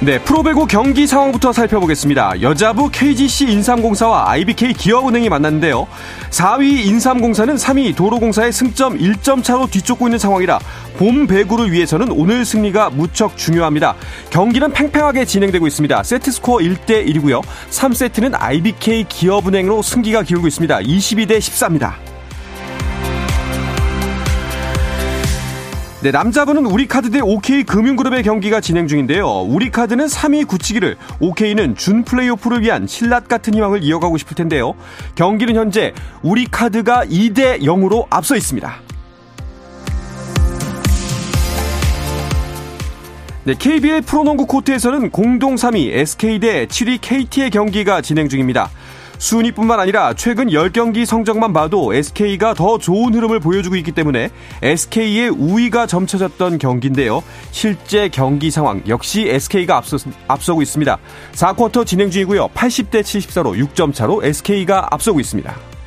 네, 프로배구 경기 상황부터 살펴보겠습니다. 여자부 KGC 인삼공사와 IBK 기업은행이 만났는데요. 4위 인삼공사는 3위 도로공사의 승점 1점 차로 뒤쫓고 있는 상황이라 봄 배구를 위해서는 오늘 승리가 무척 중요합니다. 경기는 팽팽하게 진행되고 있습니다. 세트 스코어 1대 1이고요. 3세트는 IBK 기업은행으로 승기가 기울고 있습니다. 22대 14입니다. 네, 남자분은 우리카드 대 OK 금융그룹의 경기가 진행 중인데요. 우리카드는 3위 굳히기를, OK는 준 플레이오프를 위한 신라 같은 희망을 이어가고 싶을 텐데요. 경기는 현재 우리카드가 2대 0으로 앞서 있습니다. 네, KBL 프로농구 코트에서는 공동 3위 SK 대 7위 KT의 경기가 진행 중입니다. 순위뿐만 아니라 최근 10경기 성적만 봐도 SK가 더 좋은 흐름을 보여주고 있기 때문에 SK의 우위가 점쳐졌던 경기인데요. 실제 경기 상황 역시 SK가 앞서, 앞서고 있습니다. 4쿼터 진행 중이고요. 80대 74로 6점 차로 SK가 앞서고 있습니다.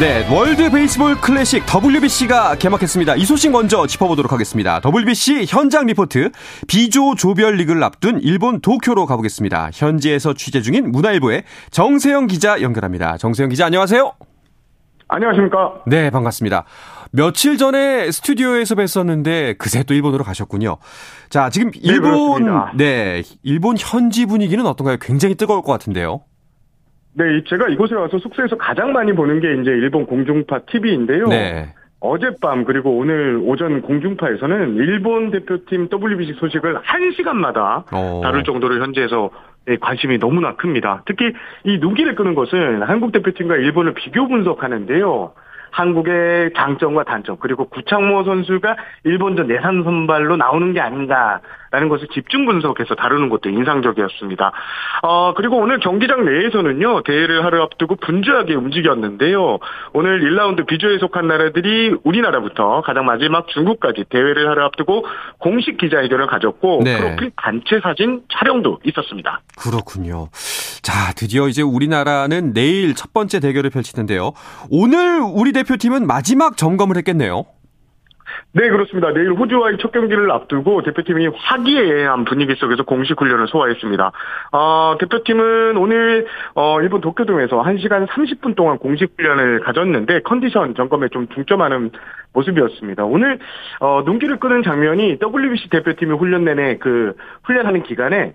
네, 월드 베이스볼 클래식 WBC가 개막했습니다. 이 소식 먼저 짚어보도록 하겠습니다. WBC 현장 리포트 B조 조별 리그를 앞둔 일본 도쿄로 가보겠습니다. 현지에서 취재 중인 문화일보의 정세영 기자 연결합니다. 정세영 기자 안녕하세요. 안녕하십니까? 네, 반갑습니다. 며칠 전에 스튜디오에서 뵀었는데 그새 또 일본으로 가셨군요. 자, 지금 네, 일본 네, 네 일본 현지 분위기는 어떤가요? 굉장히 뜨거울 것 같은데요. 네, 제가 이곳에 와서 숙소에서 가장 많이 보는 게 이제 일본 공중파 TV인데요. 네. 어젯밤 그리고 오늘 오전 공중파에서는 일본 대표팀 WBC 소식을 1시간마다 오. 어. 다룰 정도로 현지에서 관심이 너무나 큽니다. 특히 이 눈길을 끄는 것은 한국 대표팀과 일본을 비교 분석하는데요. 한국의 장점과 단점 그리고 구창모 선수가 일본전 내산 선발로 나오는 게 아닌가라는 것을 집중 분석해서 다루는 것도 인상적이었습니다. 어 그리고 오늘 경기장 내에서는요 대회를 하루 앞두고 분주하게 움직였는데요. 오늘 1라운드 비조에 속한 나라들이 우리나라부터 가장 마지막 중국까지 대회를 하루 앞두고 공식 기자회견을 가졌고 네. 프로필 단체 사진 촬영도 있었습니다. 그렇군요. 자 드디어 이제 우리나라는 내일 첫 번째 대결을 펼치는데요. 오늘 우리 대표팀은 마지막 점검을 했겠네요. 네, 그렇습니다. 내일 호주와의 첫 경기를 앞두고 대표팀이 화기애애한 분위기 속에서 공식 훈련을 소화했습니다. 어, 대표팀은 오늘 어, 일본 도쿄돔에서 1시간 30분 동안 공식 훈련을 가졌는데 컨디션 점검에 좀 중점하는 모습이었습니다. 오늘 어, 눈길을 끄는 장면이 WBC 대표팀이 훈련 내내 그 훈련하는 기간에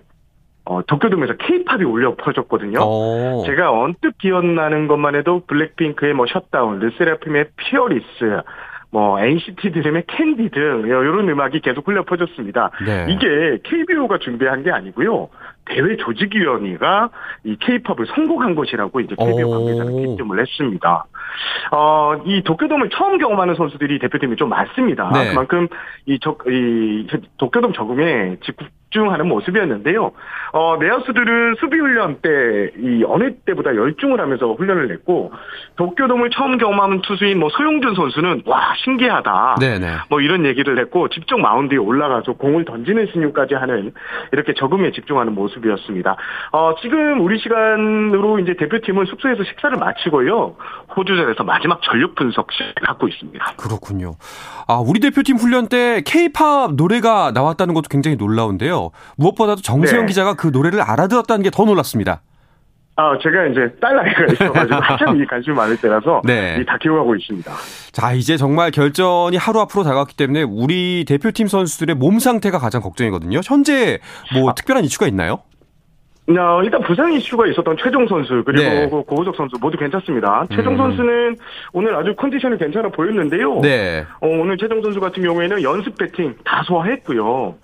어, 도쿄돔에서 K-pop이 울려 퍼졌거든요. 오. 어. 제가 언뜻 기억나는 것만 해도 블랙핑크의 뭐 Shut Down, 르세라핌의 Fearless, 뭐 NCT 드림의 캔디 등 이런 음악이 계속 흘려 퍼졌습니다. 네. 이게 KBO가 준비한 게 아니고요. 대회 조직위원회가 이 케이팝을 선곡한 것이라고 이제 KBO 관계자는 기점을 했습니다. 어, 이 도쿄돔을 처음 경험하는 선수들이 대표팀이 좀 많습니다. 네. 그만큼 이, 적, 이 도쿄돔 적응에 집중하는 모습이었는데요. 어, 내야수들은 수비 훈련 때 이 어느 때보다 열중을 하면서 훈련을 냈고 도쿄돔을 처음 경험하는 투수인 뭐 소용준 선수는 와 신기하다. 네네. 뭐 이런 얘기를 했고 직접 마운드에 올라가서 공을 던지는 신용까지 하는 이렇게 적응에 집중하는 모습이었습니다. 어, 지금 우리 시간으로 이제 대표팀은 숙소에서 식사를 마치고요. 호주전에서 마지막 전력 분석실 갖고 있습니다. 그렇군요. 아, 우리 대표팀 훈련 때 케이팝 노래가 나왔다는 것도 굉장히 놀라운데요. 무엇보다도 정세영 네. 기자가 그 노래를 알아들었다는 게 더 놀랐습니다. 아, 제가 이제 딸 나이가 있어가지고 한참 이 관심이 많을 때라서 네. 다 기억하고 있습니다. 자, 이제 정말 결전이 하루 앞으로 다가왔기 때문에 우리 대표팀 선수들의 몸 상태가 가장 걱정이거든요. 현재 뭐 아. 특별한 이슈가 있나요? 어, 일단 부상 이슈가 있었던 최종 선수 그리고 네. 그 고우석 선수 모두 괜찮습니다. 최종 음. 선수는 오늘 아주 컨디션이 괜찮아 보였는데요. 네. 어, 오늘 최종 선수 같은 경우에는 연습 배팅 다 소화했고요.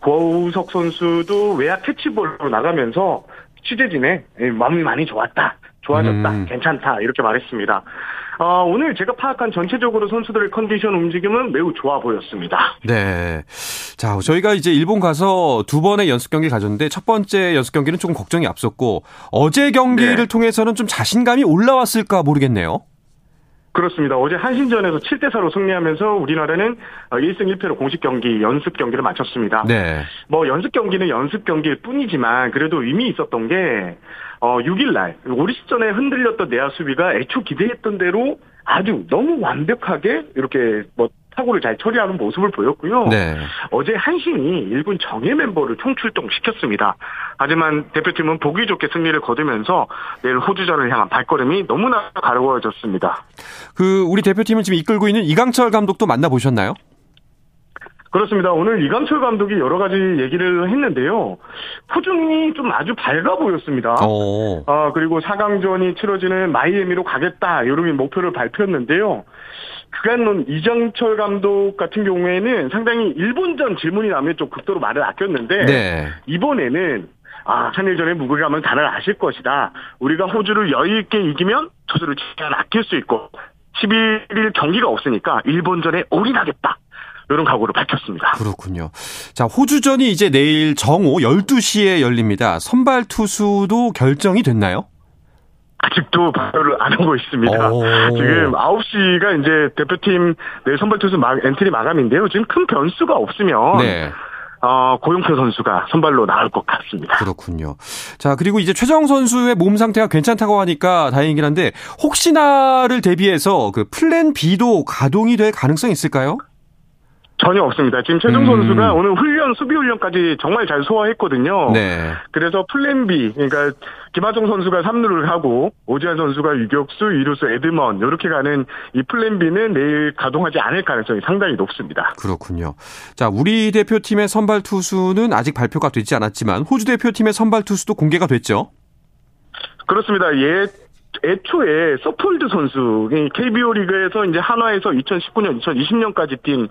고우석 선수도 외야 캐치볼로 나가면서 취재진에 마음이 많이 좋았다. 좋아졌다. 음. 괜찮다. 이렇게 말했습니다. 어, 오늘 제가 파악한 전체적으로 선수들의 컨디션 움직임은 매우 좋아 보였습니다. 네. 자, 저희가 이제 일본 가서 두 번의 연습 경기를 가졌는데 첫 번째 연습 경기는 조금 걱정이 앞섰고 어제 경기를 네. 통해서는 좀 자신감이 올라왔을까 모르겠네요. 그렇습니다. 어제 한신전에서 7대 4로 승리하면서 우리나라는 1승 1패로 공식 경기, 연습 경기를 마쳤습니다. 네. 뭐 연습 경기는 연습 경기일 뿐이지만 그래도 의미 있었던 게 어, 6일 날 우리 시전에 흔들렸던 내야 수비가 애초 기대했던 대로 아주 너무 완벽하게 이렇게 뭐 사고를 잘 처리하는 모습을 보였고요. 네. 어제 한신이 일군 정예 멤버를 총출동시켰습니다. 하지만 대표팀은 보기 좋게 승리를 거두면서 내일 호주전을 향한 발걸음이 너무나 가벼워졌습니다. 그 우리 대표팀을 지금 이끌고 있는 이강철 감독도 만나보셨나요? 그렇습니다. 오늘 이강철 감독이 여러 가지 얘기를 했는데요. 표정이 좀 아주 밝아 보였습니다. 오. 어. 아, 그리고 4강전이 치러지는 마이애미로 가겠다. 이런 목표를 발표했는데요. 그간 이정철 감독 같은 경우에는 상당히 일본전 질문이 나면 좀 극도로 말을 아꼈는데 네. 이번에는 아, 한일전의 무게감을 다들 아실 것이다. 우리가 호주를 여유 있게 이기면 투수를 최대한 아낄 수 있고 11일 경기가 없으니까 일본전에 올인하겠다. 이런 각오를 밝혔습니다. 그렇군요. 자, 호주전이 이제 내일 정오 12시에 열립니다. 선발 투수도 결정이 됐나요? 아직도 발표를 안 하고 있습니다. 지금 9시가 이제 대표팀 내 선발 투수 막, 엔트리 마감인데요. 지금 큰 변수가 없으면 네. 어, 고영표 선수가 선발로 나올 것 같습니다. 그렇군요. 자, 그리고 이제 최정 선수의 몸 상태가 괜찮다고 하니까 다행이긴 한데 혹시나를 대비해서 그 플랜 B도 가동이 될 가능성이 있을까요? 전혀 없습니다. 지금 최정 음. 선수가 오늘 훈련, 수비 훈련까지 정말 잘 소화했거든요. 네. 그래서 플랜 B, 그러니까 김하성 선수가 3루를 하고 오지환 선수가 유격수, 2루수 에드먼 이렇게 가는 이 플랜 B는 내일 가동하지 않을 가능성이 상당히 높습니다. 그렇군요. 자, 우리 대표팀의 선발 투수는 아직 발표가 되지 않았지만 호주 대표팀의 선발 투수도 공개가 됐죠. 그렇습니다. 예, 애초에 서폴드 선수, KBO 리그에서 이제 한화에서 2019년, 2020년까지 뛴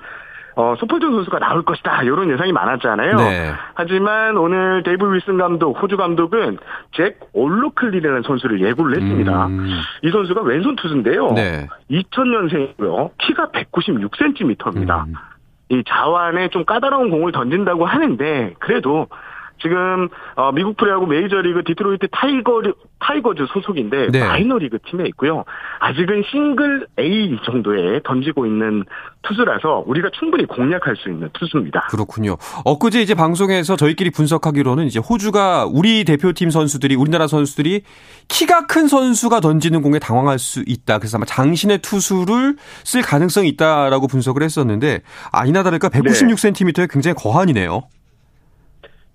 어, 서폴드 선수가 나올 것이다. 이런 예상이 많았잖아요. 네. 하지만 오늘 데이브 닐슨 감독, 호주 감독은 잭 올로클리라는 선수를 예고를 했습니다. 음. 이 선수가 왼손 투수인데요. 네. 2000년생이고요. 키가 196cm입니다. 음. 이 좌완에 좀 까다로운 공을 던진다고 하는데 그래도 지금 어, 미국 프로야구 메이저리그 디트로이트 타이거 타이거즈 소속인데 네. 마이너리그 팀에 있고요. 아직은 싱글 A 정도에 던지고 있는 투수라서 우리가 충분히 공략할 수 있는 투수입니다. 그렇군요. 엊그제 이제 방송에서 저희끼리 분석하기로는 이제 호주가 우리 대표팀 선수들이 우리나라 선수들이 키가 큰 선수가 던지는 공에 당황할 수 있다. 그래서 아마 장신의 투수를 쓸 가능성이 있다라고 분석을 했었는데 아니나 다를까 196cm의 굉장히 거한이네요.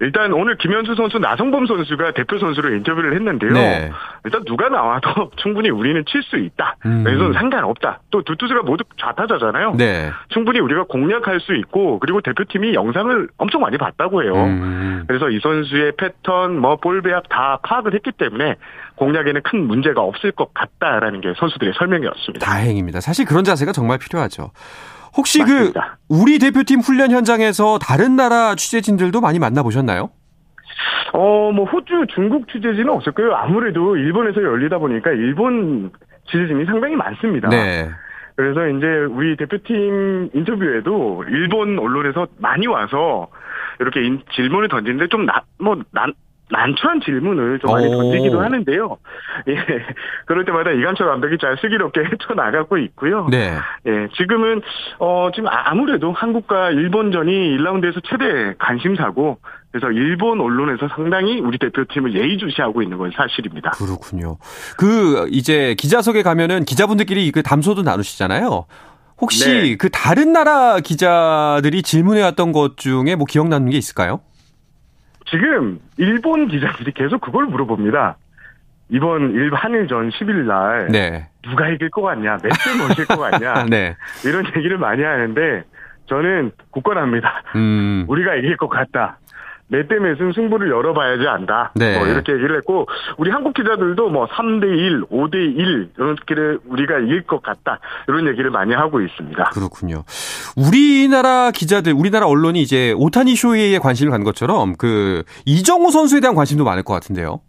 일단 오늘 김현수 선수, 나성범 선수가 대표 선수로 인터뷰를 했는데요. 네. 일단 누가 나와도 충분히 우리는 칠 수 있다. 음. 왼손 상관없다. 또 두 투수가 모두 좌타자잖아요. 네. 충분히 우리가 공략할 수 있고 그리고 대표팀이 영상을 엄청 많이 봤다고 해요. 음. 그래서 이 선수의 패턴, 뭐 볼 배합 다 파악을 했기 때문에 공략에는 큰 문제가 없을 것 같다라는 게 선수들의 설명이었습니다. 다행입니다. 사실 그런 자세가 정말 필요하죠. 혹시 그 맞습니다. 그 우리 대표팀 훈련 현장에서 다른 나라 취재진들도 많이 만나보셨나요? 어, 뭐 호주, 중국 취재진은 없었고요. 아무래도 일본에서 열리다 보니까 일본 취재진이 상당히 많습니다. 네. 그래서 이제 우리 대표팀 인터뷰에도 일본 언론에서 많이 와서 이렇게 인, 질문을 던지는데 좀 나, 뭐, 난, 난처한 질문을 좀 많이 던지기도 하는데요. 예. 그럴 때마다 이간철 완벽히 잘 슬기롭게 헤쳐나가고 있고요. 네. 예. 지금은, 어, 지금 아무래도 한국과 일본전이 1라운드에서 최대 관심사고, 그래서 일본 언론에서 상당히 우리 대표팀을 예의주시하고 있는 건 사실입니다. 그렇군요. 그, 이제 기자석에 가면은 기자분들끼리 그 담소도 나누시잖아요. 혹시 네. 그 다른 나라 기자들이 질문해왔던 것 중에 뭐 기억나는 게 있을까요? 지금 일본 기자들이 계속 그걸 물어봅니다. 이번 일 한일전 10일 날 네. 누가 이길 것 같냐, 몇대 못일 것 같냐, 네. 이런 얘기를 많이 하는데 저는 굳건합니다. 음. 우리가 이길 것 같다. 몇대 몇은 승부를 열어봐야지 안다. 네. 뭐 이렇게 얘기를 했고 우리 한국 기자들도 뭐 3대 1, 5대 1 이렇게 우리가 이길 것 같다. 이런 얘기를 많이 하고 있습니다. 그렇군요. 우리나라 기자들, 우리나라 언론이 이제 오타니 쇼에 관심을 갖는 것처럼 그 이정우 선수에 대한 관심도 많을 것 같은데요.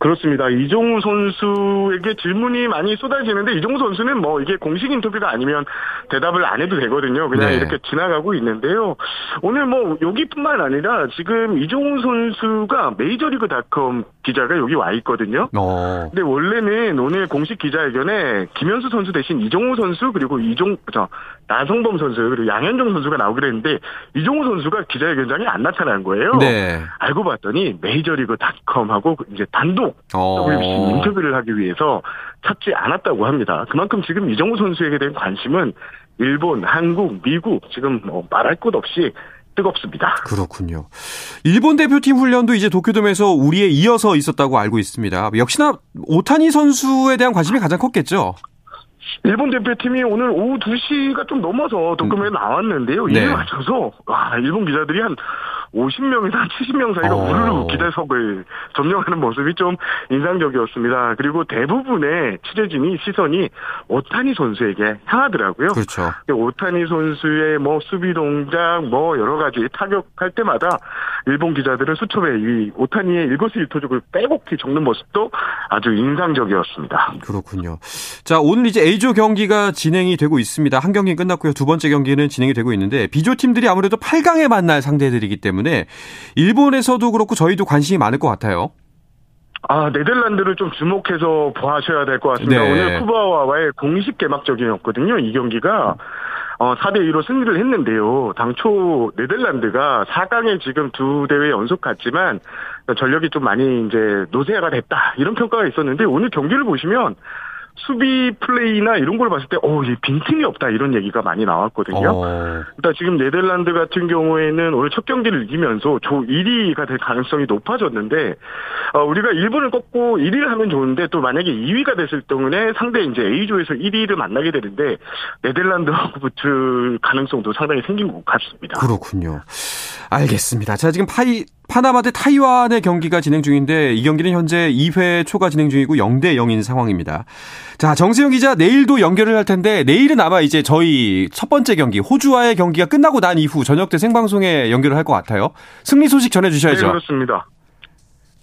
그렇습니다. 이종우 선수에게 질문이 많이 쏟아지는데 이종우 선수는 뭐 이게 공식 인터뷰가 아니면 대답을 안 해도 되거든요. 그냥 네. 이렇게 지나가고 있는데요. 오늘 뭐 여기뿐만 아니라 지금 이종우 선수가 메이저리그닷컴 기자가 여기 와 있거든요. 어. 근데 원래는 오늘 공식 기자회견에 김현수 선수 대신 이종우 선수 그리고 이종 저 나성범 선수 그리고 양현종 선수가 나오기로 했는데 이종우 선수가 기자회견장에 안 나타난 거예요. 네. 알고 봤더니 메이저리그닷컴하고 이제 단독 어. WBC 인터뷰를 하기 위해서 찾지 않았다고 합니다. 그만큼 지금 이정우 선수에게 대한 관심은 일본, 한국, 미국 지금 뭐 말할 것 없이 뜨겁습니다. 그렇군요. 일본 대표팀 훈련도 이제 도쿄돔에서 우리에 이어서 있었다고 알고 있습니다. 역시나 오타니 선수에 대한 관심이 가장 컸겠죠. 일본 대표팀이 오늘 오후 2시가 좀 넘어서 도쿄에 음. 나왔는데요. 이에 네. 맞춰서 와, 일본 기자들이 한 50명에서 70명 사이가 어. 우르르 기자석을 점령하는 모습이 좀 인상적이었습니다. 그리고 대부분의 취재진이 시선이 오타니 선수에게 향하더라고요. 그렇죠. 오타니 선수의 뭐 수비 동작 뭐 여러 가지 타격할 때마다 일본 기자들은 수첩에 이 오타니의 일거수일투족을 빼곡히 적는 모습도 아주 인상적이었습니다. 그렇군요. 자, 오늘 이제 A조 경기가 진행이 되고 있습니다. 한 경기 끝났고요. 두 번째 경기는 진행이 되고 있는데 B조 팀들이 아무래도 8강에 만날 상대들이기 때문에 일본에서도 그렇고 저희도 관심이 많을 것 같아요. 아, 네덜란드를 좀 주목해서 보셔야 될 것 같습니다. 네. 오늘 쿠바와의 공식 개막적이었거든요, 이 경기가. 어, 4대2로 승리를 했는데요. 당초 네덜란드가 4강에 지금 두 대회 연속 갔지만 전력이 좀 많이 이제 노쇠가 됐다. 이런 평가가 있었는데 오늘 경기를 보시면 수비 플레이나 이런 걸 봤을 때, 어, 이 빈틈이 없다 이런 얘기가 많이 나왔거든요. 어. 그러니까 지금 네덜란드 같은 경우에는 오늘 첫 경기를 이기면서 조 1위가 될 가능성이 높아졌는데, 어, 우리가 일본을 꺾고 1위를 하면 좋은데 또 만약에 2위가 됐을 때문에 상대 이제 A조에서 1위를 만나게 되는데 네덜란드하고 붙을 가능성도 상당히 생긴 것 같습니다. 그렇군요. 알겠습니다. 자, 지금 파이, 파나마 대 타이완의 경기가 진행 중인데 이 경기는 현재 2회 초가 진행 중이고 0대 0인 상황입니다. 자, 정세영 기자 내일도 연결을 할 텐데 내일은 아마 이제 저희 첫 번째 경기 호주와의 경기가 끝나고 난 이후 저녁 때 생방송에 연결을 할 것 같아요. 승리 소식 전해 주셔야죠. 네, 그렇습니다.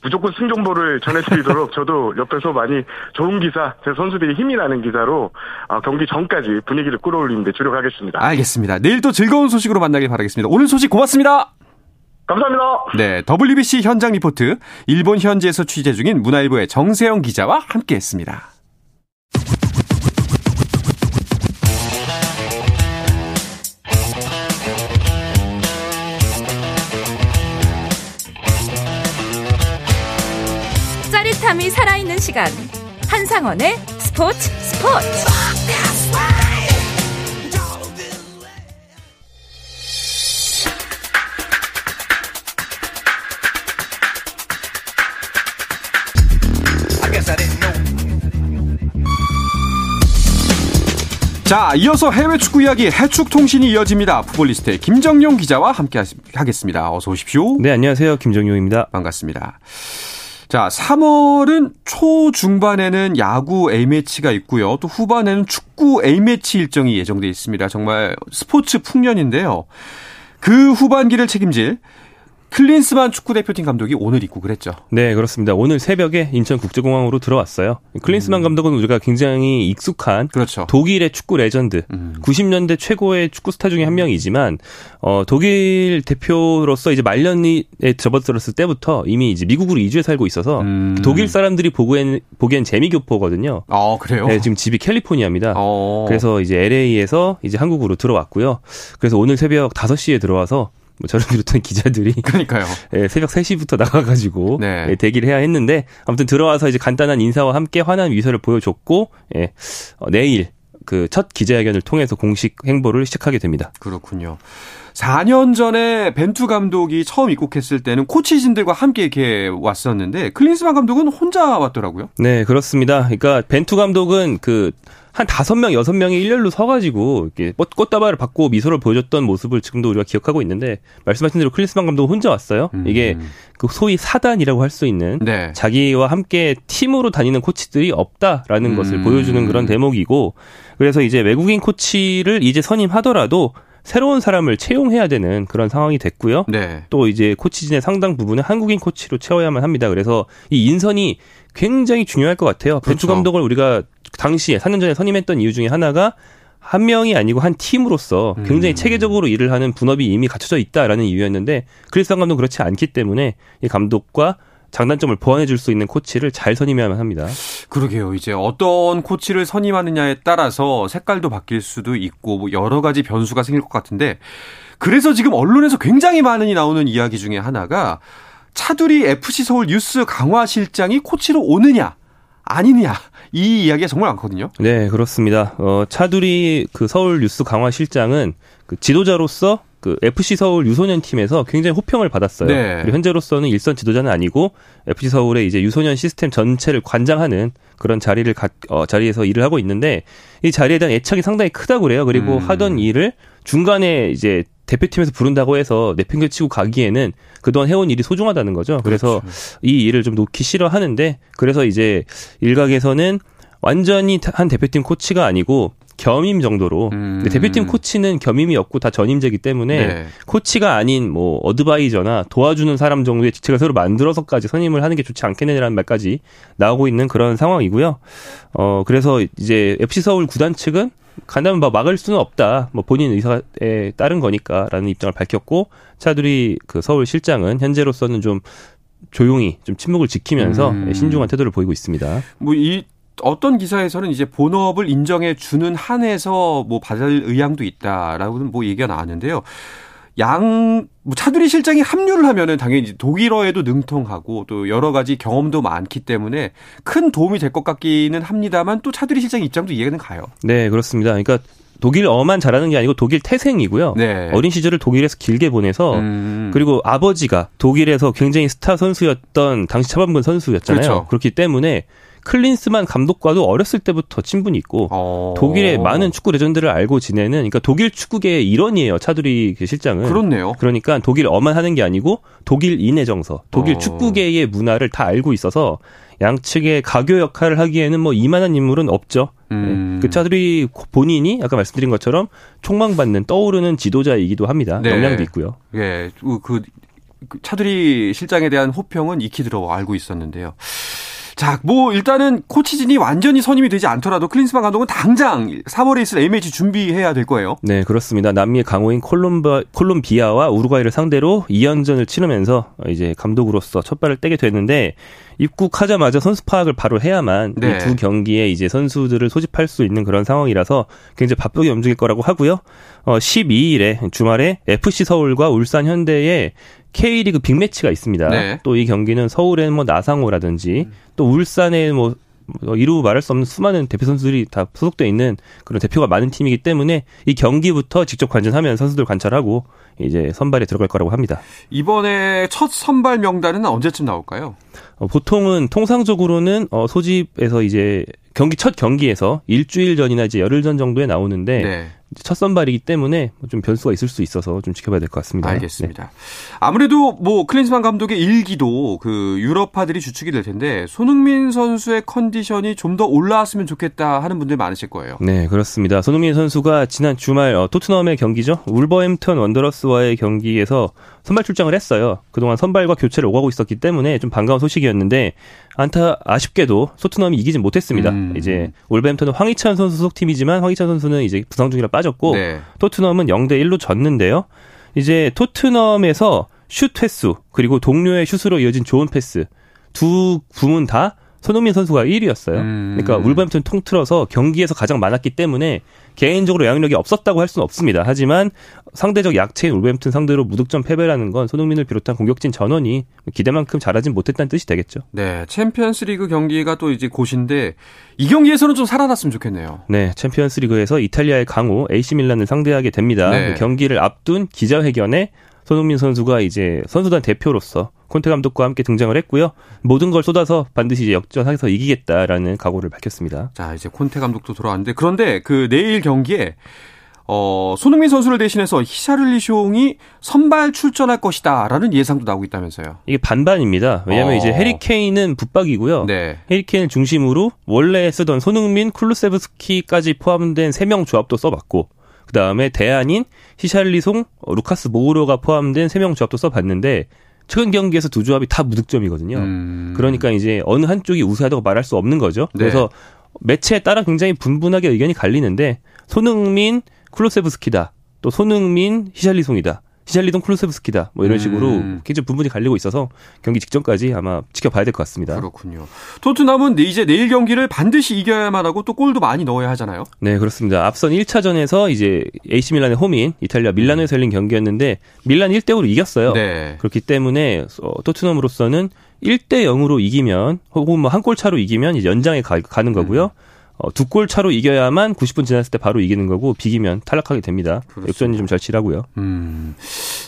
무조건 승 정보를 전해드리도록 저도 옆에서 많이 좋은 기사, 제 선수들이 힘이 나는 기사로 어, 경기 전까지 분위기를 끌어올리는데 주력하겠습니다. 알겠습니다. 내일 또 즐거운 소식으로 만나길 바라겠습니다. 오늘 소식 고맙습니다. 감사합니다. 네, WBC 현장 리포트 일본 현지에서 취재 중인 문화일보의 정세영 기자와 함께했습니다. 짜릿함이 살아있는 시간 한상원의 스포츠 스포츠 자, 이어서 해외 축구 이야기 해축 통신이 이어집니다. 풋볼리스트의 김정용 기자와 함께 하겠습니다. 어서 오십시오. 네, 안녕하세요. 김정용입니다. 반갑습니다. 자, 3월은 초중반에는 야구 A매치가 있고요. 또 후반에는 축구 A매치 일정이 예정돼 있습니다. 정말 스포츠 풍년인데요. 그 후반기를 책임질 클린스만 축구 대표팀 감독이 오늘 입국을 했죠. 네, 그렇습니다. 오늘 새벽에 인천 국제공항으로 들어왔어요. 클린스만 음. 감독은 우리가 굉장히 익숙한 그렇죠. 독일의 축구 레전드, 음. 90년대 최고의 축구 스타 중에 한 명이지만 어, 독일 대표로서 이제 말년에 접어들었을 때부터 이미 이제 미국으로 이주해 살고 있어서 음. 독일 사람들이 보기엔 보기엔 재미교포거든요. 아, 그래요? 네, 지금 집이 캘리포니아입니다. 어. 그래서 이제 LA에서 이제 한국으로 들어왔고요. 그래서 오늘 새벽 5시에 들어와서 뭐 저를 비롯한 기자들이 그러니까요. 예, 새벽 3시부터 나가가지고 네. 예, 대기를 해야 했는데 아무튼 들어와서 이제 간단한 인사와 함께 환한 위서를 보여줬고 예, 어, 내일 그 첫 기자회견을 통해서 공식 행보를 시작하게 됩니다. 그렇군요. 4년 전에 벤투 감독이 처음 입국했을 때는 코치진들과 함께 이렇게 왔었는데 클린스만 감독은 혼자 왔더라고요. 네, 그렇습니다. 그러니까 벤투 감독은 그한 다섯 명, 여섯 명이 일렬로 서가지고 이렇게 꽃다발을 받고 미소를 보여줬던 모습을 지금도 우리가 기억하고 있는데 말씀하신 대로 클리스만 감독은 혼자 왔어요. 음. 이게 그 소위 사단이라고 할 수 있는 네. 자기와 함께 팀으로 다니는 코치들이 없다라는 음. 것을 보여주는 그런 대목이고 그래서 이제 외국인 코치를 이제 선임하더라도 새로운 사람을 채용해야 되는 그런 상황이 됐고요. 네. 또 이제 코치진의 상당 부분은 한국인 코치로 채워야만 합니다. 그래서 이 인선이 굉장히 중요할 것 같아요. 그렇죠. 벤투 감독을 우리가 당시에 4년 전에 선임했던 이유 중에 하나가 한 명이 아니고 한 팀으로서 굉장히 음. 체계적으로 일을 하는 분업이 이미 갖춰져 있다라는 이유였는데 크리스탄 감독은 그렇지 않기 때문에 이 감독과 장단점을 보완해 줄 수 있는 코치를 잘 선임해야만 합니다. 그러게요. 이제 어떤 코치를 선임하느냐에 따라서 색깔도 바뀔 수도 있고 뭐 여러 가지 변수가 생길 것 같은데 그래서 지금 언론에서 굉장히 많이 나오는 이야기 중에 하나가 차두리 FC 서울 뉴스 강화 실장이 코치로 오느냐 아니냐 이 이야기가 정말 많거든요. 네, 그렇습니다. 어, 차두리 그 서울 뉴스 강화 실장은 그 지도자로서 그 FC 서울 유소년 팀에서 굉장히 호평을 받았어요. 네. 그리고 현재로서는 일선 지도자는 아니고 FC 서울의 이제 유소년 시스템 전체를 관장하는 그런 자리를 가, 어, 자리에서 일을 하고 있는데 이 자리에 대한 애착이 상당히 크다고 그래요. 그리고 음. 하던 일을 중간에 이제 대표팀에서 부른다고 해서 내팽개치고 가기에는 그동안 해온 일이 소중하다는 거죠. 그래서 그렇죠. 이 일을 좀 놓기 싫어하는데 그래서 이제 일각에서는 완전히 한 대표팀 코치가 아니고 겸임 정도로 음. 대표팀 코치는 겸임이 없고 다 전임제기 때문에 네. 코치가 아닌 뭐 어드바이저나 도와주는 사람 정도의 지체가 서로 만들어서까지 선임을 하는 게 좋지 않겠느냐라는 말까지 나오고 있는 그런 상황이고요. 어 그래서 이제 FC 서울 구단 측은 간다면 뭐 막을 수는 없다. 뭐 본인 의사에 따른 거니까라는 입장을 밝혔고 차두리 그 서울 실장은 현재로서는 좀 조용히 좀 침묵을 지키면서 음. 신중한 태도를 보이고 있습니다. 뭐 이 어떤 기사에서는 이제 본업을 인정해 주는 한에서 뭐 받을 의향도 있다라고는 뭐 얘기가 나왔는데요. 양, 뭐 차두리 실장이 합류를 하면은 당연히 독일어에도 능통하고 또 여러 가지 경험도 많기 때문에 큰 도움이 될 것 같기는 합니다만 또 차두리 실장 입장도 이해는 가요. 네, 그렇습니다. 그러니까 독일어만 잘하는 게 아니고 독일 태생이고요. 네. 어린 시절을 독일에서 길게 보내서 음. 그리고 아버지가 독일에서 굉장히 스타 선수였던 당시 차범근 선수였잖아요. 그렇죠. 그렇기 때문에 클린스만 감독과도 어렸을 때부터 친분이 있고 어. 독일의 많은 축구 레전드를 알고 지내는 그러니까 독일 축구계의 일원이에요. 차두리 그 실장은. 그렇네요. 그러니까 독일어만 하는 게 아니고 독일인의 정서, 독일 어. 축구계의 문화를 다 알고 있어서 양측의 가교 역할을 하기에는 뭐 이만한 인물은 없죠. 음. 네. 그 차두리 본인이 아까 말씀드린 것처럼 촉망받는 떠오르는 지도자이기도 합니다. 네. 역량도 있고요. 예, 그, 그 차두리 실장에 대한 호평은 익히 들어 알고 있었는데요. 자, 뭐 일단은 코치진이 완전히 선임이 되지 않더라도 클린스만 감독은 당장 3월에 있을 A매치 준비해야 될 거예요. 네, 그렇습니다. 남미의 강호인 콜롬바, 콜롬비아와 우루과이를 상대로 2연전을 치르면서 이제 감독으로서 첫 발을 떼게 됐는데 입국하자마자 선수 파악을 바로 해야만 네. 이두 경기에 이제 선수들을 소집할 수 있는 그런 상황이라서 굉장히 바쁘게 움직일 거라고 하고요. 어 12일에 주말에 FC 서울과 울산 현대의 K리그 빅매치가 있습니다. 네. 또이 경기는 서울에는 뭐 나상호라든지 음. 또 울산에 뭐, 뭐 이루 말할 수 없는 수많은 대표 선수들이 다 소속돼 있는 그런 대표가 많은 팀이기 때문에 이 경기부터 직접 관전하면 선수들 관찰하고 이제 선발에 들어갈 거라고 합니다. 이번에 첫 선발 명단은 언제쯤 나올까요? 어, 보통은 통상적으로는 어, 소집에서 이제 경기 첫 경기에서 일주일 전이나 이제 열흘 전 정도에 나오는데 네. 첫 선발이기 때문에 좀 변수가 있을 수 있어서 좀 지켜봐야 될 것 같습니다. 알겠습니다. 네. 아무래도 뭐 클린스만 감독의 일기도 그 유럽파들이 주축이 될 텐데 손흥민 선수의 컨디션이 좀 더 올라왔으면 좋겠다 하는 분들 많으실 거예요. 네, 그렇습니다. 손흥민 선수가 지난 주말 어, 토트넘의 경기죠. 울버햄턴 원더러스와의 경기에서 선발 출장을 했어요. 그동안 선발과 교체를 오가고 있었기 때문에 좀 반가운 소식이었는데 안타 아쉽게도 토트넘이 이기진 못했습니다. 음. 이제 울버햄턴은 황희찬 선수 소속팀이지만 황희찬 선수는 이제 부상 중이라 빠졌고 네. 토트넘은 0대 1로 졌는데요. 이제 토트넘에서 슛 횟수 그리고 동료의 슛으로 이어진 좋은 패스 두 부문 다 손흥민 선수가 1위였어요. 음. 그러니까 울버햄튼 통틀어서 경기에서 가장 많았기 때문에 개인적으로 영향력이 없었다고 할 수는 없습니다. 하지만 상대적 약체인 울버햄튼 상대로 무득점 패배라는 건 손흥민을 비롯한 공격진 전원이 기대만큼 잘하진 못했다는 뜻이 되겠죠. 네, 챔피언스리그 경기가 또 이제 곧인데 이 경기에서는 좀 살아났으면 좋겠네요. 네, 챔피언스리그에서 이탈리아의 강호 AC 밀란을 상대하게 됩니다. 네. 경기를 앞둔 기자회견에 손흥민 선수가 이제 선수단 대표로서 콘테 감독과 함께 등장을 했고요. 모든 걸 쏟아서 반드시 이제 역전해서 이기겠다라는 각오를 밝혔습니다. 자, 이제 콘테 감독도 돌아왔는데 그런데 그 내일 경기에 어, 손흥민 선수를 대신해서 히샤를리숑이 선발 출전할 것이다라는 예상도 나오고 있다면서요. 이게 반반입니다. 왜냐하면 어. 이제 해리 케인은 붙박이고요. 네. 해리 케인을 중심으로 원래 쓰던 손흥민, 쿨루세브스키까지 포함된 3명 조합도 써봤고 그 다음에 대안인 히샬리송, 루카스 모우로가 포함된 3명 조합도 써봤는데 최근 경기에서 두 조합이 다 무득점이거든요. 음. 그러니까 이제 어느 한쪽이 우세하다고 말할 수 없는 거죠. 네. 그래서 매체에 따라 굉장히 분분하게 의견이 갈리는데 손흥민, 클로세브스키다. 또 손흥민, 히샬리송이다. 히샬리동 클루세브스키다. 뭐 이런 식으로 음. 굉장히 분분히 갈리고 있어서 경기 직전까지 아마 지켜봐야 될 것 같습니다. 그렇군요. 토트넘은 이제 내일 경기를 반드시 이겨야만 하고 또 골도 많이 넣어야 하잖아요. 네, 그렇습니다. 앞선 1차전에서 이제 AC 밀란의 홈인 이탈리아 밀란에서 열린 경기였는데 밀란 1대 5로 이겼어요. 네. 그렇기 때문에 어, 토트넘으로서는 1대 0으로 이기면 혹은 뭐 한 골 차로 이기면 이제 연장에 가, 는 거고요. 음. 어, 두 골 차로 이겨야만 90분 지났을 때 바로 이기는 거고 비기면 탈락하게 됩니다. 그렇습니다. 역전이 좀 절실하고요. 음.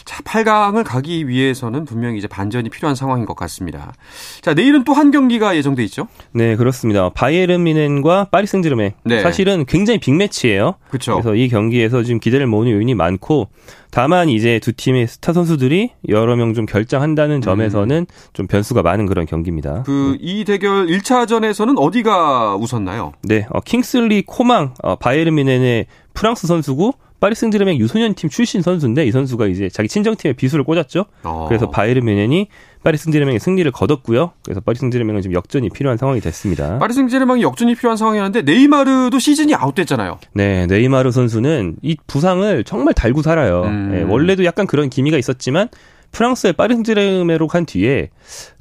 자, 8강을 가기 위해서는 분명히 이제 반전이 필요한 상황인 것 같습니다. 자, 내일은 또 한 경기가 예정돼 있죠? 네, 그렇습니다. 바이에른 미넨과 파리 생제르맹. 네. 사실은 굉장히 빅매치예요. 그렇죠. 그래서 이 경기에서 지금 기대를 모으는 요인이 많고 다만 이제 두 팀의 스타 선수들이 여러 명좀 점에서는 음. 좀 변수가 많은 그런 경기입니다. 그이 네. 대결 1차전에서는 어디가 웃었나요? 네, 어, 킹슬리 코망 어, 바이에른 뮌헨의 프랑스 선수고 파리 생제르맹 유소년 팀 출신 선수인데 이 선수가 이제 자기 친정팀에 비수를 꽂았죠. 어. 그래서 바이에른 뮌헨이 파리 생제르맹의 승리를 거뒀고요. 그래서 파리 생제르맹은 지금 역전이 필요한 상황이 됐습니다. 파리 생제르맹이 역전이 필요한 상황이었는데 네이마르도 시즌이 아웃됐잖아요. 네, 네이마르 선수는 이 부상을 정말 달고 살아요. 음. 네, 원래도 약간 그런 기미가 있었지만 프랑스의 파리 생제르맹으로 간 뒤에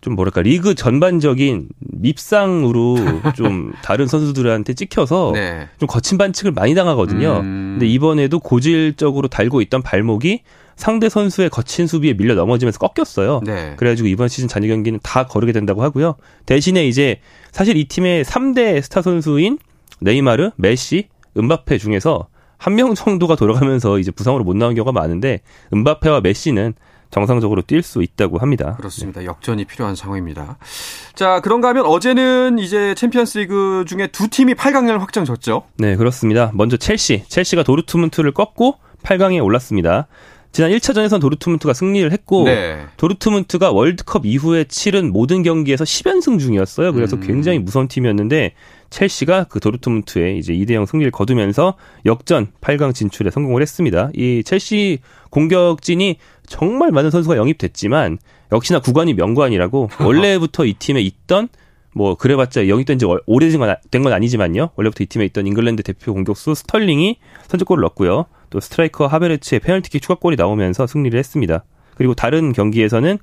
좀 뭐랄까 리그 전반적인 밉상으로 좀 다른 선수들한테 찍혀서 네. 좀 거친 반칙을 많이 당하거든요. 음. 근데 이번에도 고질적으로 달고 있던 발목이 상대 선수의 거친 수비에 밀려 넘어지면서 꺾였어요. 네. 그래가지고 이번 시즌 잔여 경기는 다 거르게 된다고 하고요. 대신에 이제 사실 이 팀의 3대 스타 선수인 네이마르, 메시, 은바페 중에서 한 명 정도가 돌아가면서 이제 부상으로 못 나온 경우가 많은데 음바페와 메시는 정상적으로 뛸 수 있다고 합니다. 그렇습니다. 네. 역전이 필요한 상황입니다. 자, 그런가 하면 어제는 이제 챔피언스 리그 중에 두 팀이 8강을 확정 졌죠? 네, 그렇습니다. 먼저 첼시. 첼시가 도르트문트를 꺾고 8강에 올랐습니다. 지난 1차전에선 도르트문트가 승리를 했고 네. 도르트문트가 월드컵 이후에 치른 모든 경기에서 10연승 중이었어요. 그래서 음. 굉장히 무서운 팀이었는데 첼시가 그 도르트문트에 이제 2대 0 승리를 거두면서 역전 8강 진출에 성공을 했습니다. 이 첼시 공격진이 정말 많은 선수가 영입됐지만 역시나 구관이 명관이라고 원래부터 이 팀에 있던 뭐 그래봤자 영입된 지 오래된 건, 된 건 아니지만요. 원래부터 이 팀에 있던 잉글랜드 대표 공격수 스털링이 선제골을 넣었고요. 또 스트라이커 하베르츠의 페널티킥 추가골이 나오면서 승리를 했습니다. 그리고 다른 경기에서는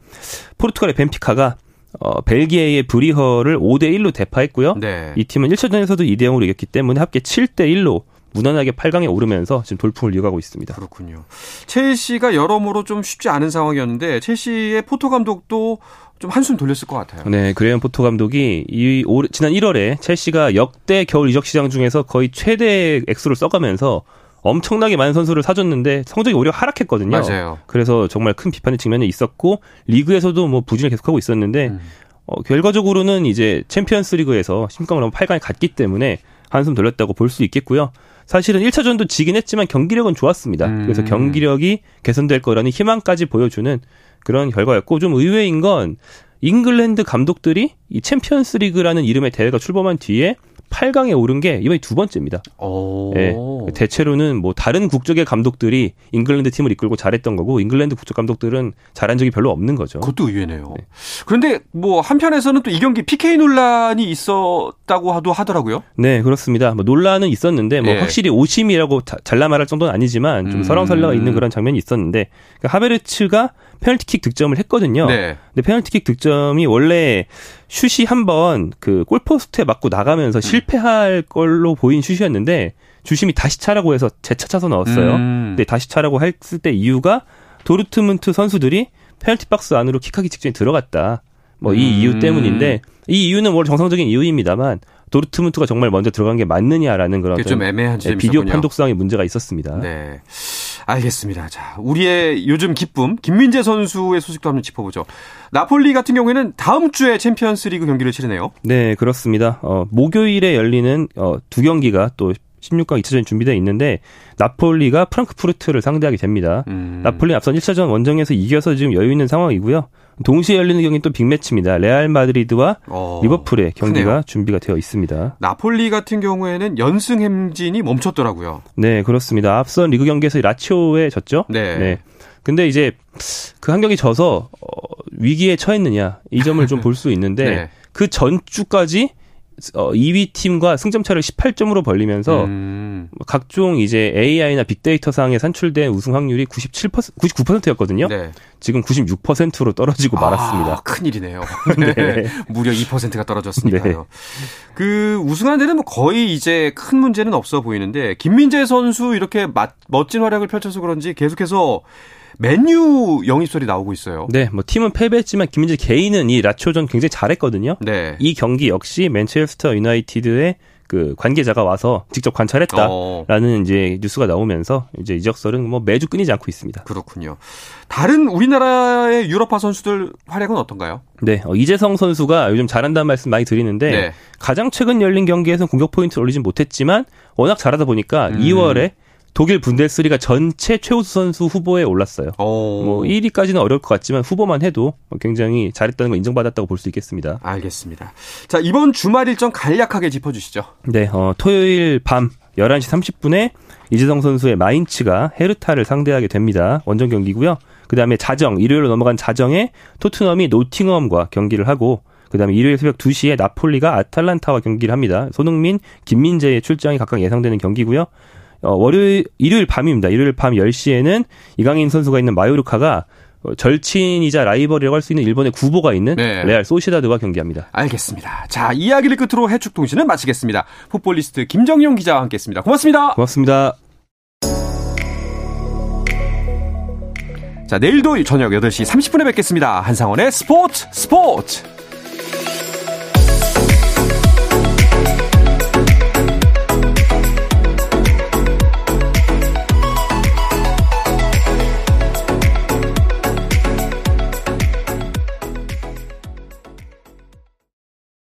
포르투갈의 벤피카가 어, 벨기에의 브뤼허를 5대 1로 대파했고요. 네. 이 팀은 1차전에서도 2대 0으로 이겼기 때문에 합계 7대 1로 무난하게 8강에 오르면서 지금 돌풍을 이어가고 있습니다. 그렇군요. 첼시가 여러모로 좀 쉽지 않은 상황이었는데 첼시의 포터 감독도 좀 한숨 돌렸을 것 같아요. 네, 그레이엄 포터 감독이 이 올, 지난 1월에 첼시가 역대 겨울 이적 시장 중에서 거의 최대 액수를 써가면서 엄청나게 많은 선수를 사줬는데 성적이 오히려 하락했거든요. 맞아요. 그래서 정말 큰 비판에 직면해 있었고 리그에서도 뭐 부진을 계속하고 있었는데 음. 어, 결과적으로는 이제 챔피언스 리그에서 16강을 넘어 8강에 갔기 때문에 한숨 돌렸다고 볼 수 있겠고요. 사실은 1차전도 지긴 했지만 경기력은 좋았습니다. 음. 그래서 경기력이 개선될 거라는 희망까지 보여주는 그런 결과였고 좀 의외인 건 잉글랜드 감독들이 이 챔피언스 리그라는 이름의 대회가 출범한 뒤에 8강에 오른 게 이번이 두 번째입니다. 예, 대체로는 뭐 다른 국적의 감독들이 잉글랜드 팀을 이끌고 잘했던 거고 잉글랜드 국적 감독들은 잘한 적이 별로 없는 거죠. 그것도 의외네요. 네. 그런데 뭐 한편에서는 또 이 경기 PK 논란이 있었다고 하더라고요. 네, 그렇습니다. 뭐 논란은 있었는데 뭐 네. 확실히 오심이라고 잘라 말할 정도는 아니지만 좀 음. 설왕설래가 있는 그런 장면이 있었는데 그러니까 하베르츠가 페널티킥 득점을 했거든요. 네. 근데 페널티킥 득점이 원래 슛이 한번 그 골포스트에 맞고 나가면서 음. 실패할 걸로 보인 슛이었는데 주심이 다시 차라고 해서 재차 차서 넣었어요. 음. 근데 다시 차라고 했을 때 이유가 도르트문트 선수들이 페널티 박스 안으로 킥하기 직전에 들어갔다. 뭐이 음. 이유 때문인데 이 이유는 원래 정상적인 이유입니다만 도르트문트가 정말 먼저 들어간 게 맞느냐라는 그런 좀 애매한 네, 비디오 판독상의 문제가 있었습니다. 네. 알겠습니다. 자, 우리의 요즘 기쁨 김민재 선수의 소식도 한번 짚어보죠. 나폴리 같은 경우에는 다음 주에 챔피언스리그 경기를 치르네요. 네, 그렇습니다. 어, 목요일에 열리는 어, 두 경기가 또 16강 2차전이 준비되어 있는데 나폴리가 프랑크푸르트를 상대하게 됩니다. 음. 나폴리 앞선 1차전 원정에서 이겨서 지금 여유 있는 상황이고요. 동시에 열리는 경기는 또 빅매치입니다. 레알 마드리드와 어, 리버풀의 경기가 크네요. 준비가 되어 있습니다. 나폴리 같은 경우에는 연승 행진이 멈췄더라고요. 네, 그렇습니다. 앞선 리그 경기에서 라치오에 졌죠. 네. 네. 근데 이제 그 한 경기 져서 어, 위기에 처했느냐 이 점을 좀 볼 수 있는데 네. 그 전주까지 어, 2위 팀과 승점 차를 18점으로 벌리면서 음. 각종 이제 AI나 빅데이터 상에 산출된 우승 확률이 97% 99%였거든요. 네. 지금 96%로 떨어지고 아, 말았습니다. 큰일이네요. 네. 네. 무려 2%가 떨어졌으니까요. 네. 그 우승한 데는 뭐 거의 이제 큰 문제는 없어 보이는데 김민재 선수 이렇게 멋진 활약을 펼쳐서 그런지 계속해서 맨유 영입설이 나오고 있어요. 네, 뭐 팀은 패배했지만 김민재 개인은 이 라초전 굉장히 잘했거든요. 네. 이 경기 역시 맨체스터 유나이티드의 그 관계자가 와서 직접 관찰했다라는 어. 이제 뉴스가 나오면서 이제 이적설은 뭐 매주 끊이지 않고 있습니다. 그렇군요. 다른 우리나라의 유럽파 선수들 활약은 어떤가요? 네, 어, 이재성 선수가 요즘 잘한다는 말씀 많이 드리는데 네. 가장 최근 열린 경기에서 공격 포인트를 올리진 못했지만 워낙 잘하다 보니까 음. 2월에 독일 분데스리가 전체 최우수 선수 후보에 올랐어요. 오. 뭐 1위까지는 어려울 것 같지만 후보만 해도 굉장히 잘했다는 걸 인정받았다고 볼 수 있겠습니다. 알겠습니다. 자, 이번 주말 일정 간략하게 짚어주시죠. 네, 어, 토요일 밤 11시 30분에 이재성 선수의 마인츠가 헤르타를 상대하게 됩니다. 원정 경기고요. 그 다음에 자정, 일요일로 넘어간 자정에 토트넘이 노팅엄과 경기를 하고 그다음에 일요일 새벽 2시에 나폴리가 아탈란타와 경기를 합니다. 손흥민, 김민재의 출장이 각각 예상되는 경기고요. 어, 월요일, 일요일 밤입니다. 일요일 밤 10시에는 이강인 선수가 있는 마요르카가 어, 절친이자 라이벌이라고 할 수 있는 일본의 구보가 있는 네. 레알 소시다드와 경기합니다. 알겠습니다. 자, 이야기를 끝으로 해축 통신은 마치겠습니다. 풋볼리스트 김정용 기자와 함께했습니다. 고맙습니다. 고맙습니다. 자, 내일도 저녁 8시 30분에 뵙겠습니다. 한상원의 스포츠 스포츠!